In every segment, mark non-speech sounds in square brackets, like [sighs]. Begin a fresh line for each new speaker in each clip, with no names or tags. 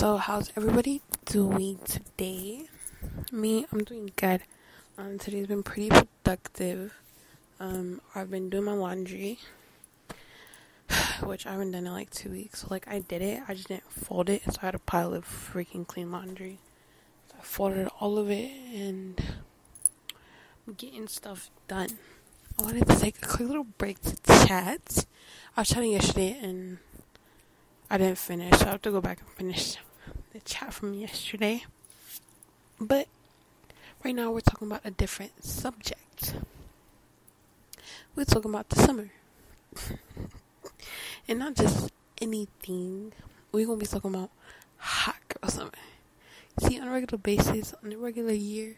So, how's everybody doing today? Me, I'm doing good. Um, today's been pretty productive. Um, I've been doing my laundry, [sighs] which I haven't done in like two weeks. So, like, I did it, I just didn't fold it, so I had a pile of freaking clean laundry. So, I folded all of it and I'm getting stuff done. I wanted to take a quick little break to chat. I was chatting yesterday and I didn't finish, so I have to go back and finish the chat from yesterday. But right now we're talking about a different subject. We're talking about the summer. [laughs] and not just anything. We're gonna be talking about hot girl summer. See, on a regular basis, on a regular year,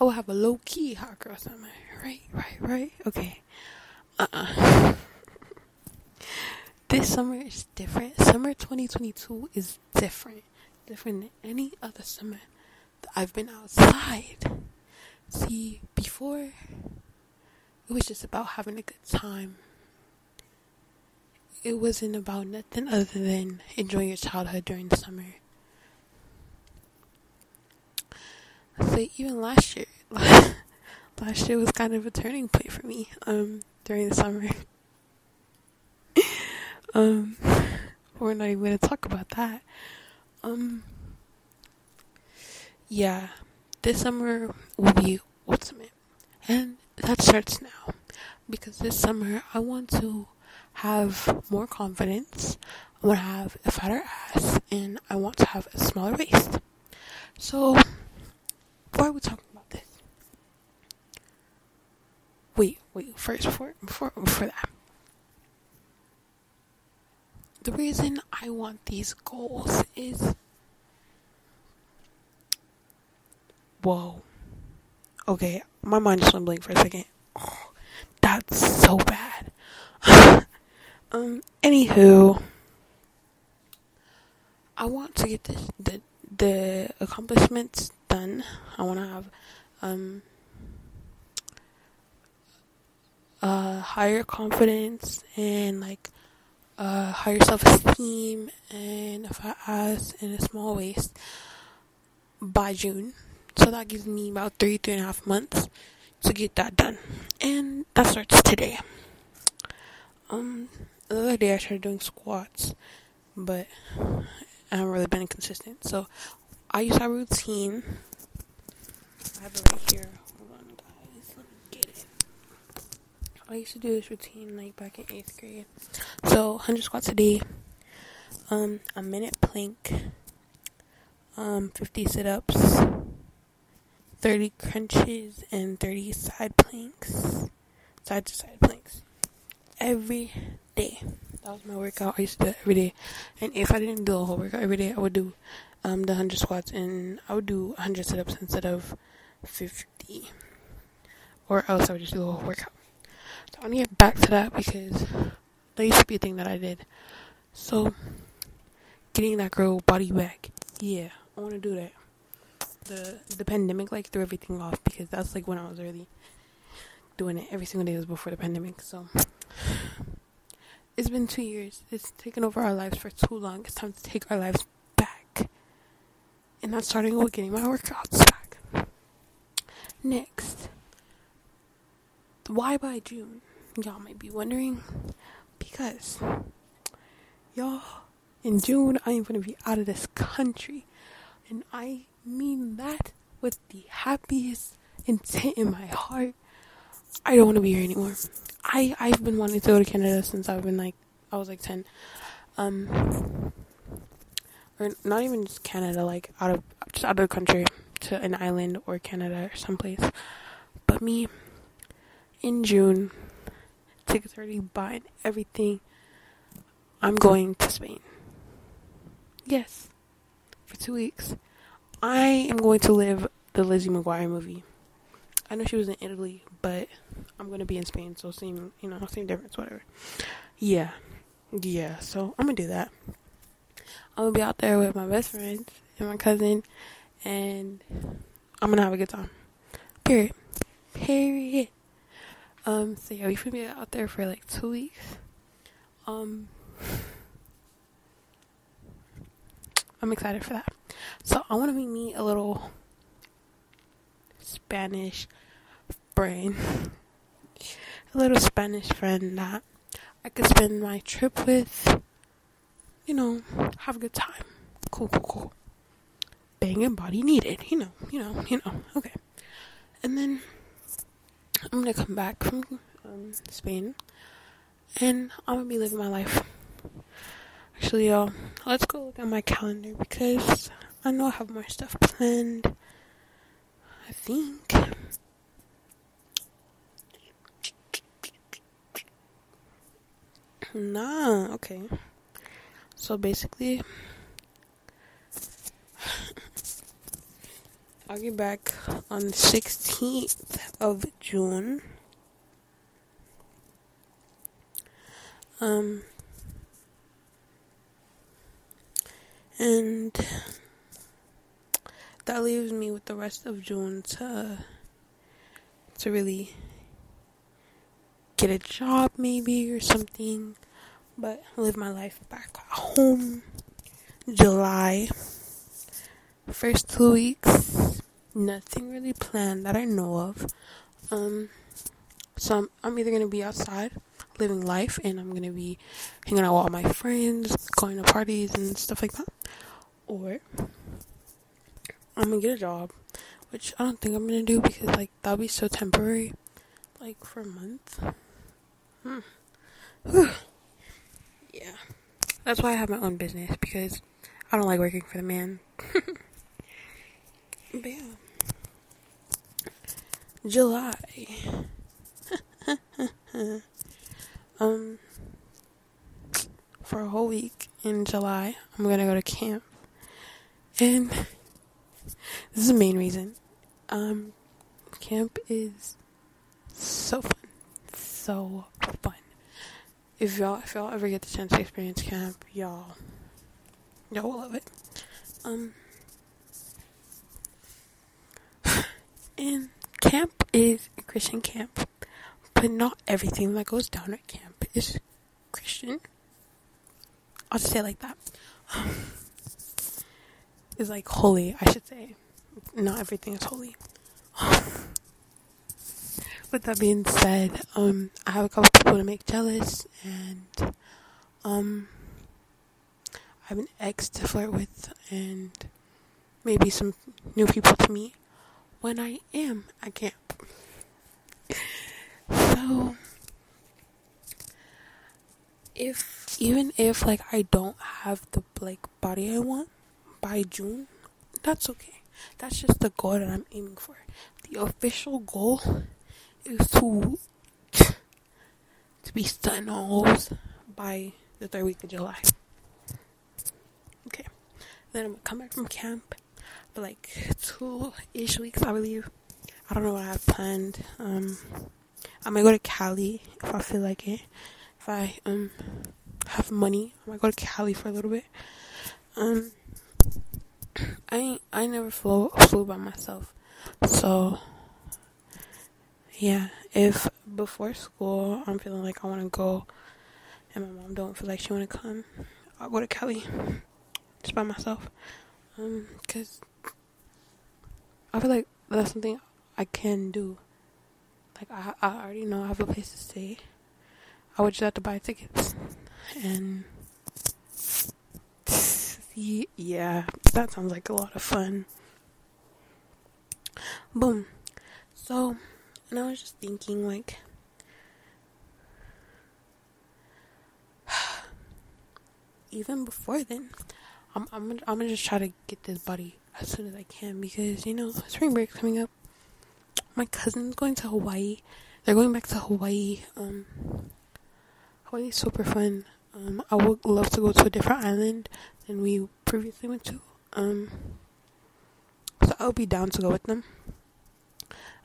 I will have a low key hot girl summer. Right, right, right. Okay. Uh uh-uh. uh [laughs] this summer is different. Summer 2022 is different. Different than any other summer that I've been outside. See, before, it was just about having a good time. It wasn't about nothing other than enjoying your childhood during the summer. So even last year, [laughs] last year was kind of a turning point for me um, during the summer. [laughs] Um, we're not even gonna talk about that. Um, yeah, this summer will be ultimate, and that starts now because this summer I want to have more confidence. I want to have a fatter ass, and I want to have a smaller waist. So, why are we talking about this? Wait, wait. First, before before before that the reason I want these goals is whoa. Okay, my mind just went blank for a second. Oh, that's so bad. [laughs] um, anywho, I want to get this, the the accomplishments done. I want to have um uh higher confidence and like uh, higher self esteem and a fat ass and a small waist by June. So that gives me about three, three and a half months to get that done. And that starts today. Um, the other day I started doing squats, but I haven't really been consistent. So I use a routine. I have it right here. I used to do this routine like back in eighth grade. So 100 squats a day, um, a minute plank, um, 50 sit ups, 30 crunches, and 30 side planks, side to side planks every day. That was my workout. I used to do every day. And if I didn't do a whole workout every day, I would do um, the 100 squats and I would do 100 sit ups instead of 50. Or else I would just do a whole workout. So I want to get back to that because that used to be a thing that I did. So getting that girl body back, yeah, I want to do that. The the pandemic like threw everything off because that's like when I was really doing it. Every single day was before the pandemic. So it's been two years. It's taken over our lives for too long. It's time to take our lives back. And that's starting with getting my workouts back. Next, why by June? Y'all might be wondering. Because, y'all, in June, I am going to be out of this country. And I mean that with the happiest intent in my heart. I don't want to be here anymore. I, I've been wanting to go to Canada since I've been like, I was like 10. Um, or not even just Canada, like out of, just out of the country to an island or Canada or someplace. But me, in June. Tickets already bought everything. I'm going to Spain. Yes. For two weeks. I am going to live the Lizzie McGuire movie. I know she was in Italy, but I'm gonna be in Spain, so same you know, same difference, whatever. Yeah. Yeah, so I'm gonna do that. I'm gonna be out there with my best friends and my cousin and I'm gonna have a good time. Period. Period. Um, so yeah, we've been out there for like two weeks. Um, I'm excited for that. So I want to meet me a little Spanish friend, a little Spanish friend that I could spend my trip with. You know, have a good time. Cool, cool, cool. Banging body needed. You know, you know, you know. Okay. And then I'm gonna come back from um, Spain, and I'm gonna be living my life. Actually, y'all, let's go look at my calendar because I know I have more stuff planned. I think. Nah, okay. So basically, I'll get back on the 16th of June. Um, and that leaves me with the rest of June to to really get a job maybe or something but live my life back at home July first two weeks nothing really planned that I know of um so I'm, I'm either gonna be outside living life and I'm gonna be hanging out with all my friends going to parties and stuff like that or I'm gonna get a job, which I don't think I'm gonna do because like that'll be so temporary, like for a month. Hmm. yeah, that's why I have my own business because I don't like working for the man. [laughs] yeah, July. [laughs] um, for a whole week in July, I'm gonna go to camp and this is the main reason. Um, camp is so fun, so fun. If y'all, if y'all ever get the chance to experience camp, y'all, y'all will love it. Um, [sighs] and camp is a Christian camp, but not everything that goes down at camp is Christian. I'll just say like that. [sighs] Is like holy, I should say. Not everything is holy. [sighs] With that being said, um, I have a couple people to make jealous, and um, I have an ex to flirt with, and maybe some new people to meet when I am at camp. So, if even if like I don't have the like body I want, by June, that's okay. That's just the goal that I'm aiming for. The official goal is to to be stunting holes by the third week of July. Okay. Then I'm gonna come back from camp for like two ish weeks I believe. I don't know what I have planned. Um I might go to Cali if I feel like it. If I um have money, I might go to Cali for a little bit. Um I I never flew flew by myself, so yeah. If before school I'm feeling like I want to go, and my mom don't feel like she want to come, I'll go to Cali just by myself. Um, cause I feel like that's something I can do. Like I I already know I have a place to stay. I would just have to buy tickets and yeah, that sounds like a lot of fun. Boom. So, and I was just thinking, like, [sighs] even before then, I'm I'm gonna, I'm gonna just try to get this body as soon as I can because you know spring break's coming up. My cousin's going to Hawaii. They're going back to Hawaii. Um, Hawaii is super fun. Um, I would love to go to a different island than we previously went to. Um, so I'll be down to go with them.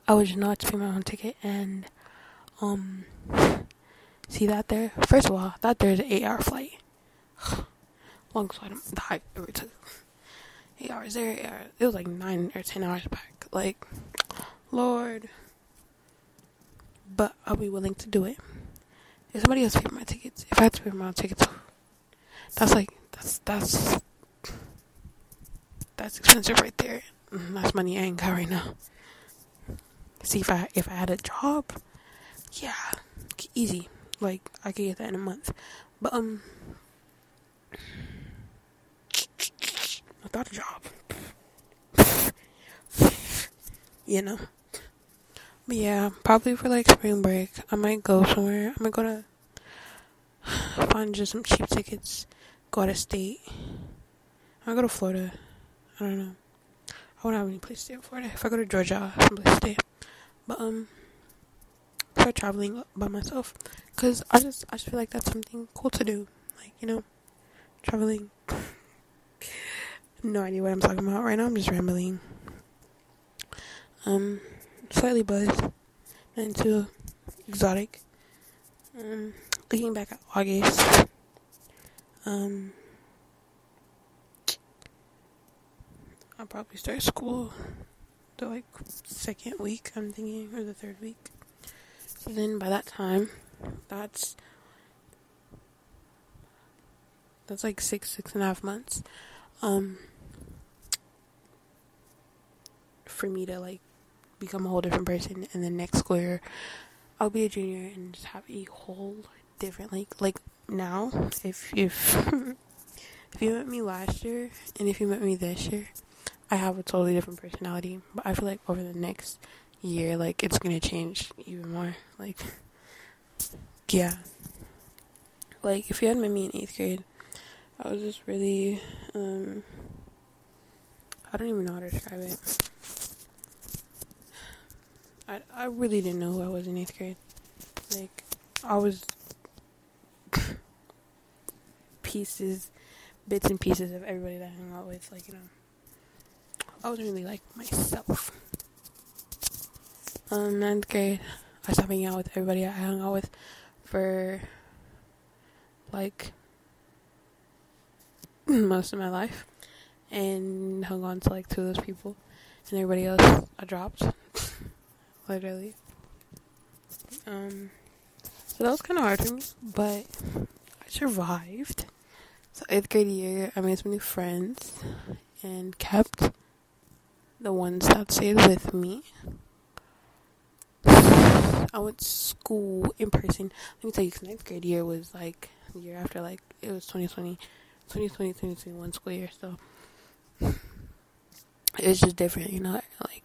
I would not pay my own ticket and um see that there. First of all, that there's an eight hour flight. [sighs] Long the I ever took. Eight hours there, eight hours. it was like nine or ten hours back. Like, Lord. But I'll be willing to do it. If somebody else for my tickets, if I had to pay my own tickets, that's like that's that's that's expensive right there. Mm, that's money I ain't got right now. See if I if I had a job, yeah, easy. Like I could get that in a month. But um, without a job, you know. But yeah, probably for like spring break, I might go somewhere. I might go to find just some cheap tickets, go out of state. I go to Florida. I don't know. I won't have any place to stay in Florida. If I go to Georgia, I'll have some place to stay. But um, start traveling by myself, cause I just I just feel like that's something cool to do. Like you know, traveling. No idea what I'm talking about right now. I'm just rambling. Um, slightly buzzed, and too exotic. Um, looking back at August, um, I'll probably start school the like second week. I'm thinking, or the third week. So then, by that time, that's that's like six, six and a half months. Um, for me to like become a whole different person and then next school year I'll be a junior and just have a whole different like like now if if [laughs] if you met me last year and if you met me this year I have a totally different personality but I feel like over the next year like it's gonna change even more like yeah. Like if you had met me in eighth grade I was just really um I don't even know how to describe it I, I really didn't know who I was in eighth grade. Like, I was [laughs] pieces, bits and pieces of everybody that I hung out with. Like, you know, I wasn't really like myself. Um, ninth grade, I stopped hanging out with everybody I hung out with for like [laughs] most of my life and hung on to like two of those people and everybody else I dropped literally. Um, so that was kind of hard for me, but I survived. So eighth grade year, I made some new friends and kept the ones that stayed with me. [sighs] I went to school in person. Let me tell you, cause ninth grade year was like the year after, like it was 2020, 2020, 2021 school year. So [sighs] it was just different, you know. Like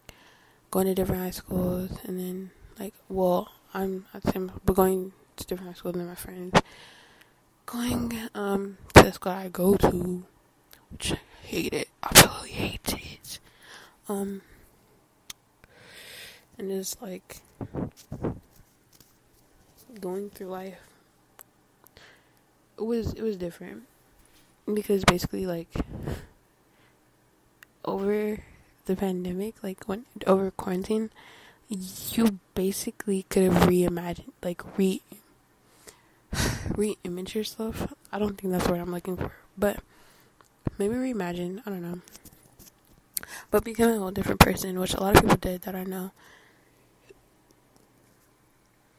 going to different high schools, and then like, well, I'm at the same, but going to different high schools than my friends. Going um to the school I go to, which I hate it, I absolutely hate it. Um, and just like going through life. It was it was different because basically like over the pandemic, like when over quarantine, you basically could have reimagined, like re [sighs] re-image yourself. I don't think that's what I'm looking for, but maybe reimagine. I don't know. But become a whole different person, which a lot of people did that I know.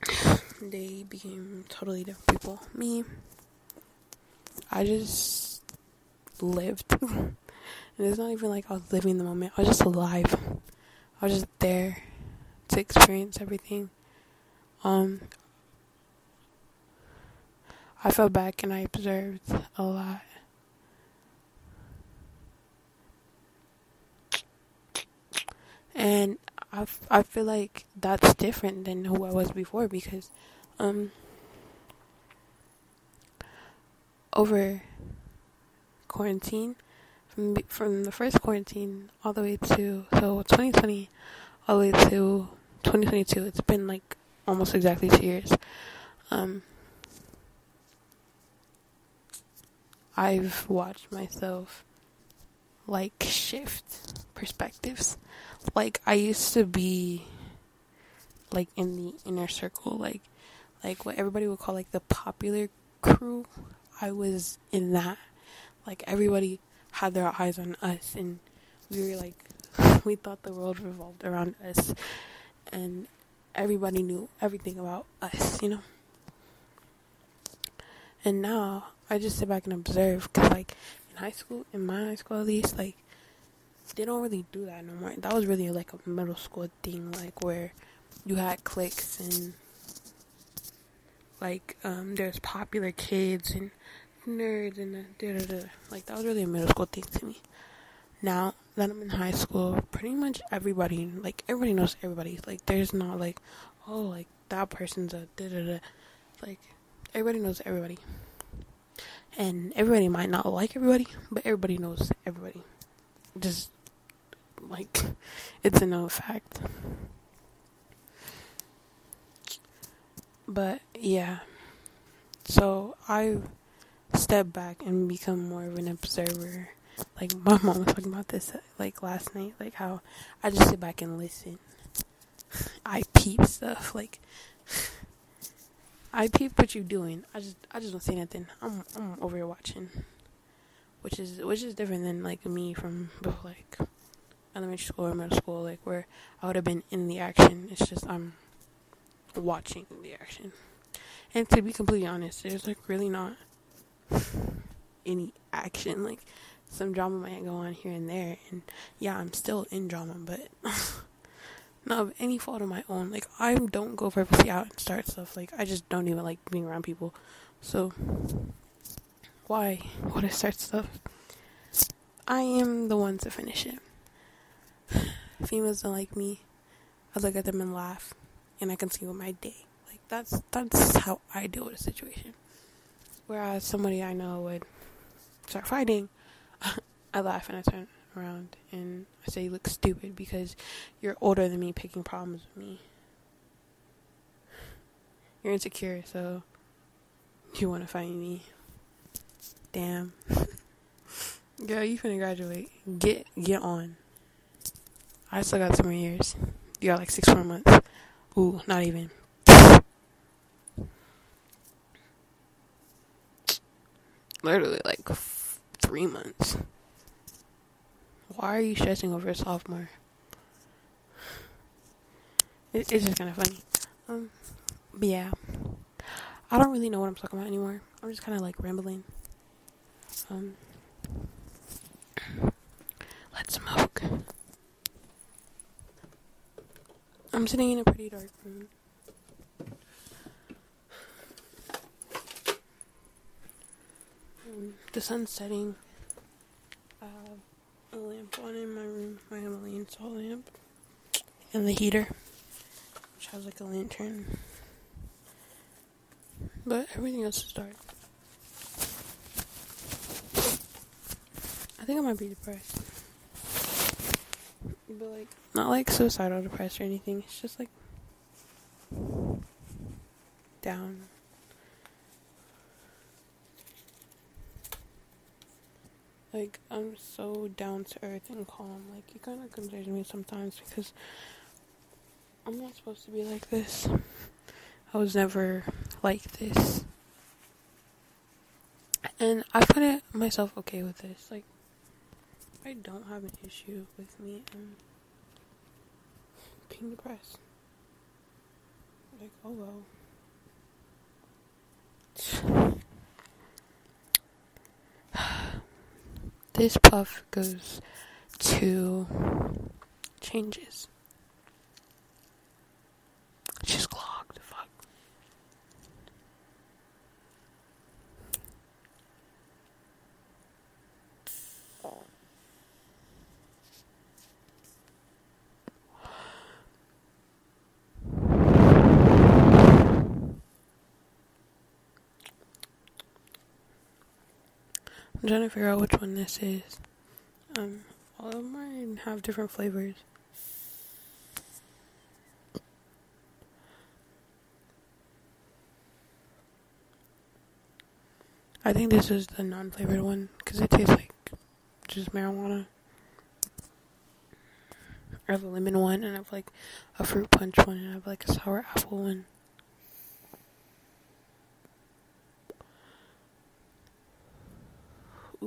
[sighs] They became totally different people. Me, I just lived. [laughs] And it's not even like I was living the moment. I was just alive. I was just there to experience everything. Um, I fell back and I observed a lot. And I, I feel like that's different than who I was before because um, over quarantine, from from the first quarantine all the way to so 2020 all the way to 2022 it's been like almost exactly two years. Um i've watched myself like shift perspectives. Like i used to be like in the inner circle like like what everybody would call like the popular crew. I was in that. Like everybody had their eyes on us and we were like [laughs] we thought the world revolved around us and everybody knew everything about us you know and now i just sit back and observe because like in high school in my high school at least like they don't really do that no more. That was really like a middle school thing, like where you had cliques and like um, there's popular kids and nerds and da da da. Like that was really a middle school thing to me. Now that I'm in high school, pretty much everybody, like everybody knows everybody. Like there's not like, oh, like that person's a da da da. Like everybody knows everybody, and everybody might not like everybody, but everybody knows everybody. Just like [laughs] it's a known fact. But yeah, so I step back and become more of an observer. Like my mom was talking about this like last night, like how I just sit back and listen. I peep stuff like I peep what you're doing. I just I just don't say nothing. I'm I'm over here watching, which is which is different than like me from like elementary school or middle school, like where I would have been in the action. It's just I'm watching the action. And to be completely honest, there's like really not any action. Like some drama might go on here and there, and yeah, I'm still in drama, but [laughs] not of any fault of my own. Like I don't go purposely out and start stuff. Like I just don't even like being around people. So why would I start stuff? I am the one to finish it. [sighs] Females don't like me. I look at them and laugh and I can see with my day. Like that's that's how I deal with a situation. Whereas somebody I know would start fighting, [laughs] I laugh and I turn around and I say you look stupid because you're older than me picking problems with me. [sighs] You're insecure, so you want to fight me. Damn. [laughs] Girl, you finna graduate. Get get on. I still got two more years. You got like six more months. Ooh, not even. Literally like three months. Why are you stressing over a sophomore? It, it's just kind of funny. Um, but yeah, I don't really know what I'm talking about anymore. I'm just kind of like rambling. Um, let's smoke. I'm sitting in a pretty dark room. Um, the sun's setting. I have a lamp on in my room, my Himalayan salt lamp, and the heater, which has like a lantern. But everything else is dark. I think I might be depressed but like not like suicidal depressed or anything. It's just like down. Like I'm so down to earth and calm. Like it kind of concerns me sometimes because I'm not supposed to be like this. I was never like this. And I it myself okay with this. Like I don't have an issue with me um, being depressed. Like, oh well. This puff goes to changes. Trying to figure out which one this is. Um, all of mine have different flavors. I think this is the non-flavored one because it tastes like just marijuana. I have a lemon one and I have like a fruit punch one and I have like a sour apple one.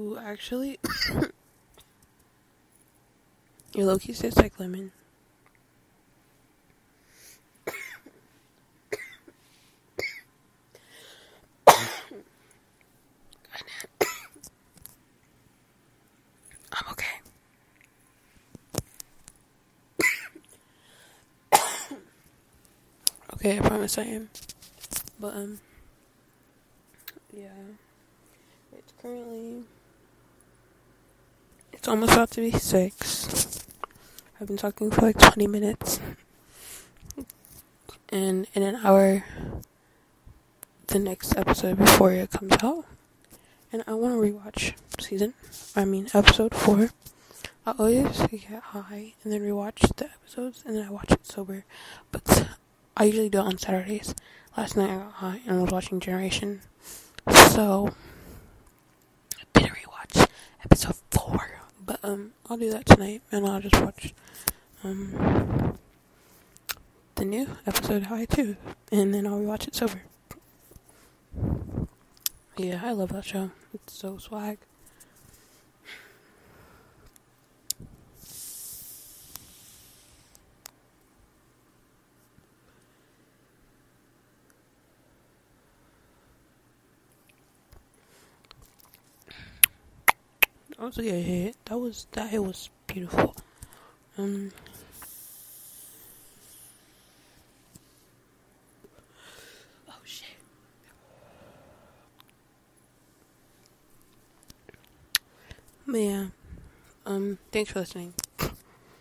Ooh, actually, [coughs] your Loki tastes like lemon. [coughs] I'm okay. [coughs] okay, I promise I am. But um, yeah, it's currently it's almost about to be six. I've been talking for like twenty minutes, and in an hour, the next episode before it comes out, and I want to rewatch season. I mean episode four. I always get high and then rewatch the episodes, and then I watch it sober. But I usually do it on Saturdays. Last night I got high and was watching Generation, so I didn't rewatch episode four. But um, I'll do that tonight, and I'll just watch um the new episode high too, and then I'll rewatch it sober. Yeah, I love that show. It's so swag. Was a good hit. That was that hit was beautiful. Um. Oh shit. But yeah. Um. Thanks for listening.